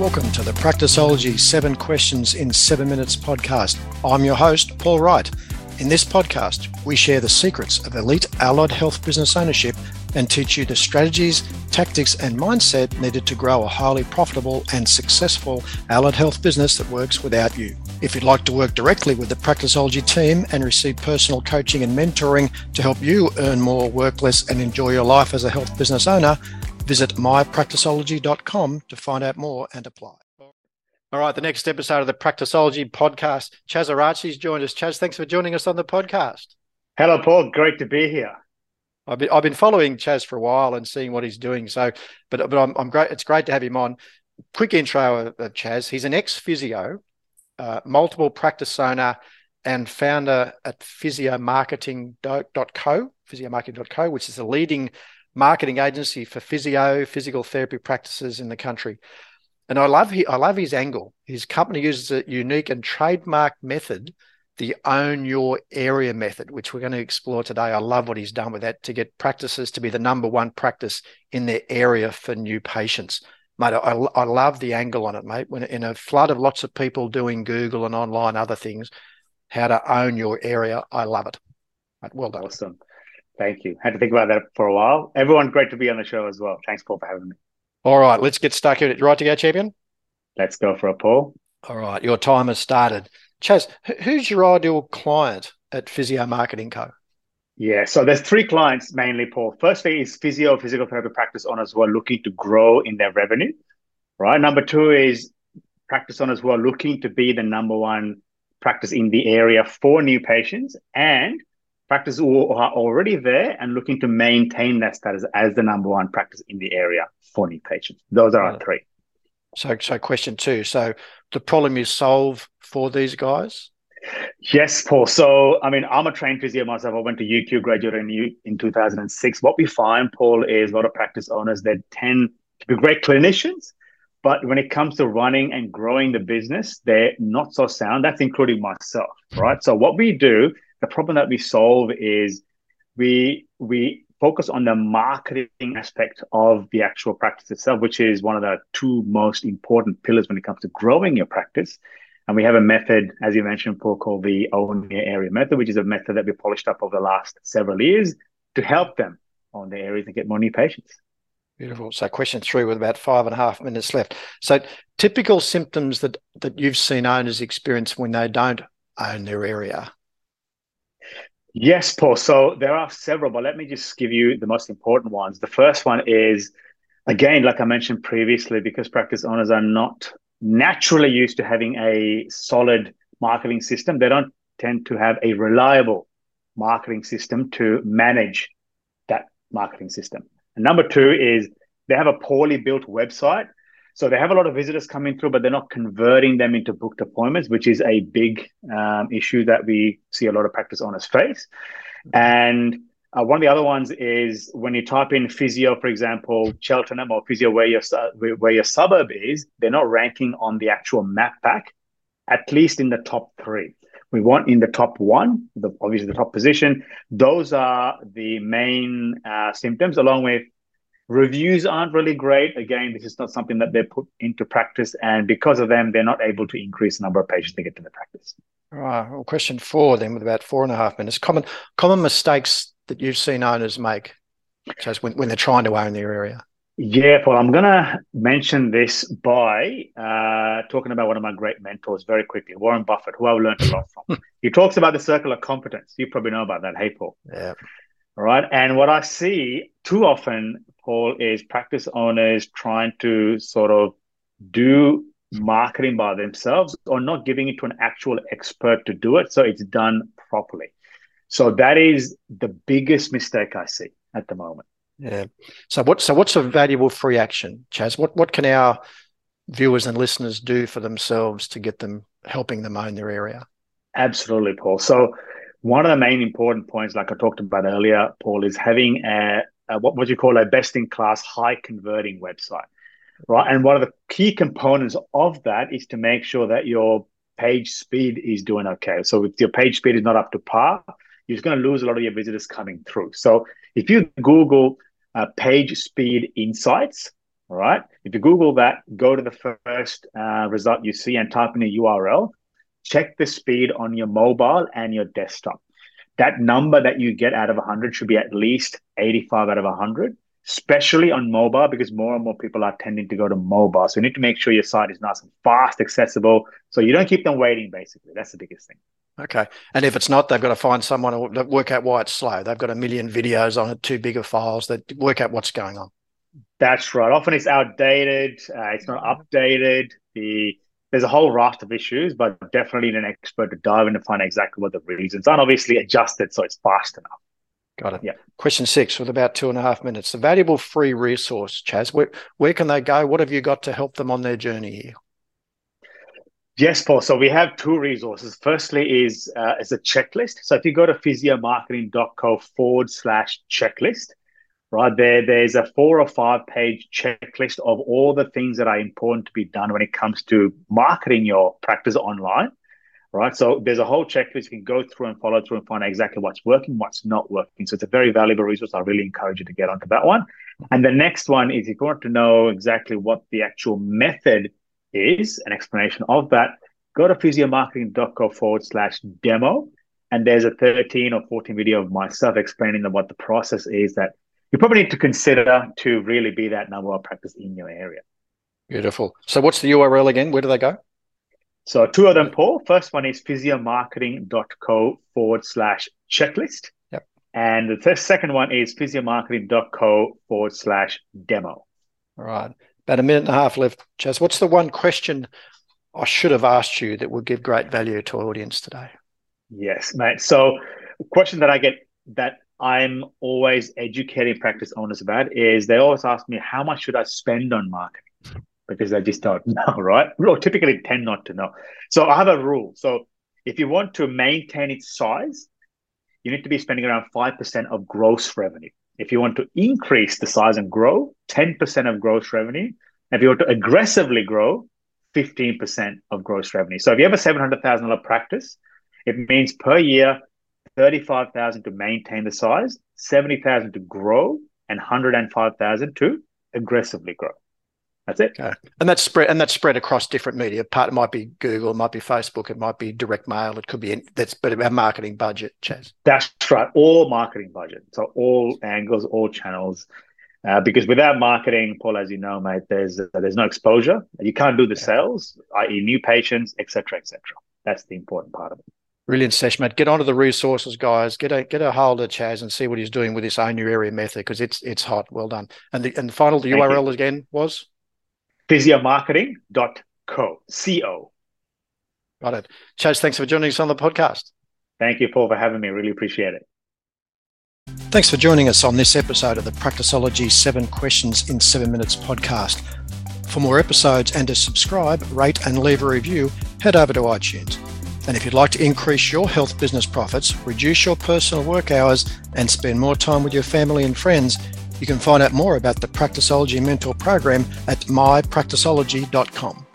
Welcome to the Practiceology 7 Questions in 7 Minutes podcast. I'm your host, Paul Wright. In this podcast, we share the secrets of elite allied health business ownership and teach you the strategies, tactics, and mindset needed to grow a highly profitable and successful allied health business that works without you. If you'd like to work directly with the Practiceology team and receive personal coaching and mentoring to help you earn more, work less, and enjoy your life as a health business owner, Visit mypracticeology.com to find out more and apply. All right, the next episode of the Practiceology podcast, Chaz Arachchi's joined us. Chaz, thanks for joining us on the podcast. Hello, Paul. Great to be here. I've been, I've been following Chaz for a while and seeing what he's doing. So, but but I'm, I'm great. It's great to have him on. Quick intro of, of Chaz. He's an ex physio, uh, multiple practice owner, and founder at physiomarketing.co, physiomarketing.co, which is a leading marketing agency for physio, physical therapy practices in the country. And I love he, I love his angle. His company uses a unique and trademark method, the own your area method, which we're going to explore today. I love what he's done with that to get practices to be the number one practice in their area for new patients. Mate, I, I love the angle on it, mate. When in a flood of lots of people doing Google and online other things, how to own your area, I love it. Well done. Awesome. Thank you. Had to think about that for a while. Everyone, great to be on the show as well. Thanks, Paul, for having me. All right, let's get stuck in it. Right to go, champion? Let's go for a Paul. All right, your time has started. Chaz, who's your ideal client at Physio Marketing Co? Yeah, so there's three clients mainly, Paul. Firstly is physio, physical therapy practice owners who are looking to grow in their revenue, right? Number two is practice owners who are looking to be the number one practice in the area for new patients and practice who are already there and looking to maintain that status as the number one practice in the area for new patients. Those are our three. So, so question two. So, the problem is solved for these guys. Yes, Paul. So, I mean, I'm a trained physio myself. I went to UQ, graduated in, in 2006. What we find, Paul, is a lot of practice owners that tend to be great clinicians, but when it comes to running and growing the business, they're not so sound. That's including myself, right? So, what we do the problem that we solve is we we focus on the marketing aspect of the actual practice itself, which is one of the two most important pillars when it comes to growing your practice. And we have a method, as you mentioned, Paul, called the own your area method, which is a method that we polished up over the last several years to help them on their areas and get more new patients. Beautiful. So, question three with about five and a half minutes left. So, typical symptoms that that you've seen owners experience when they don't own their area. Yes, Paul. So there are several, but let me just give you the most important ones. The first one is, again, like I mentioned previously, because practice owners are not naturally used to having a solid marketing system, they don't tend to have a reliable marketing system to manage that marketing system. And number two is they have a poorly built website so they have a lot of visitors coming through, but they're not converting them into booked appointments, which is a big um, issue that we see a lot of practice owners face. And uh, one of the other ones is when you type in physio, for example, Cheltenham or physio where your where your suburb is, they're not ranking on the actual map pack, at least in the top three. We want in the top one, the, obviously the top position. Those are the main uh, symptoms, along with Reviews aren't really great. Again, this is not something that they put into practice. And because of them, they're not able to increase the number of patients they get to the practice. All right. Well, question four then with about four and a half minutes. Common common mistakes that you've seen owners make just when, when they're trying to own their area. Yeah, Paul, I'm going to mention this by uh, talking about one of my great mentors very quickly, Warren Buffett, who I've learned a lot from. he talks about the circle of competence. You probably know about that. Hey, Paul. Yeah. All right. And what I see too often Paul, is practice owners trying to sort of do marketing by themselves or not giving it to an actual expert to do it so it's done properly. So that is the biggest mistake I see at the moment. Yeah. So what so what's a valuable free action, Chaz? What what can our viewers and listeners do for themselves to get them helping them own their area? Absolutely, Paul. So one of the main important points, like I talked about earlier, Paul, is having a, uh, what would you call a best in class, high converting website, right? And one of the key components of that is to make sure that your page speed is doing okay. So if your page speed is not up to par, you're going to lose a lot of your visitors coming through. So if you Google uh, page speed insights, All right. If you Google that, go to the first uh, result you see and type in a URL. Check the speed on your mobile and your desktop. That number that you get out of 100 should be at least 85 out of 100, especially on mobile, because more and more people are tending to go to mobile. So you need to make sure your site is nice and fast, accessible, so you don't keep them waiting, basically. That's the biggest thing. Okay. And if it's not, they've got to find someone to work out why it's slow. They've got a million videos on it, too big of files that work out what's going on. That's right. Often it's outdated. Uh, it's not updated. The there's a whole raft of issues, but definitely need an expert to dive in to find exactly what the reasons are. And obviously adjust it so it's fast enough. Got it. Yeah. Question six with about two and a half minutes. The valuable free resource, Chaz. Where where can they go? What have you got to help them on their journey here? Yes, Paul. So we have two resources. Firstly, is uh, is a checklist. So if you go to physiomarketing.co forward slash checklist, right there, there's a four or five page checklist of all the things that are important to be done when it comes to marketing your practice online. Right. So there's a whole checklist you can go through and follow through and find out exactly what's working, what's not working. So it's a very valuable resource. I really encourage you to get onto that one. And the next one is if you want to know exactly what the actual method is an explanation of that, go to physiomarketing.co forward slash demo. And there's a 13 or 14 video of myself explaining what the process is that you probably need to consider to really be that number one practice in your area. Beautiful. So what's the URL again? Where do they go? So two of them, Paul. First one is physiomarketing.co forward slash checklist. Yep. And the second one is physiomarketing.co forward slash demo. All right. About a minute and a half left, Chaz. What's the one question I should have asked you that would give great value to our audience today? Yes, mate. So, question that I get that I'm always educating practice owners about is they always ask me, how much should I spend on marketing? Because they just don't know, right? Or typically tend not to know. So I have a rule. So if you want to maintain its size, you need to be spending around 5% of gross revenue. If you want to increase the size and grow, 10% of gross revenue. If you want to aggressively grow, 15% of gross revenue. So if you have a $700,000 practice, it means per year, 35,000 to maintain the size, 70,000 to grow, and 105,000 to aggressively grow. That's it. Okay. And that's spread and that's spread across different media. Part it might be Google, it might be Facebook, it might be direct mail, it could be that's but our marketing budget, Chaz. That's right. All marketing budget. So all angles, all channels. Uh, because without marketing, Paul, as you know, mate, there's uh, there's no exposure. You can't do the sales, i.e., new patients, etc., etc. That's the important part of it. Brilliant, Sesh, mate. Get onto the resources, guys. Get a get a hold of Chaz and see what he's doing with this own new area method because it's it's hot. Well done. And the and the final the Thank URL you. again was physiomarketing.co. C-O. Got it. Chaz, thanks for joining us on the podcast. Thank you, Paul, for having me. Really appreciate it. Thanks for joining us on this episode of the Practiceology 7 Questions in 7 Minutes podcast. For more episodes and to subscribe, rate, and leave a review, head over to iTunes. And if you'd like to increase your health business profits, reduce your personal work hours, and spend more time with your family and friends, you can find out more about the Practiceology Mentor Program at mypracticeology.com.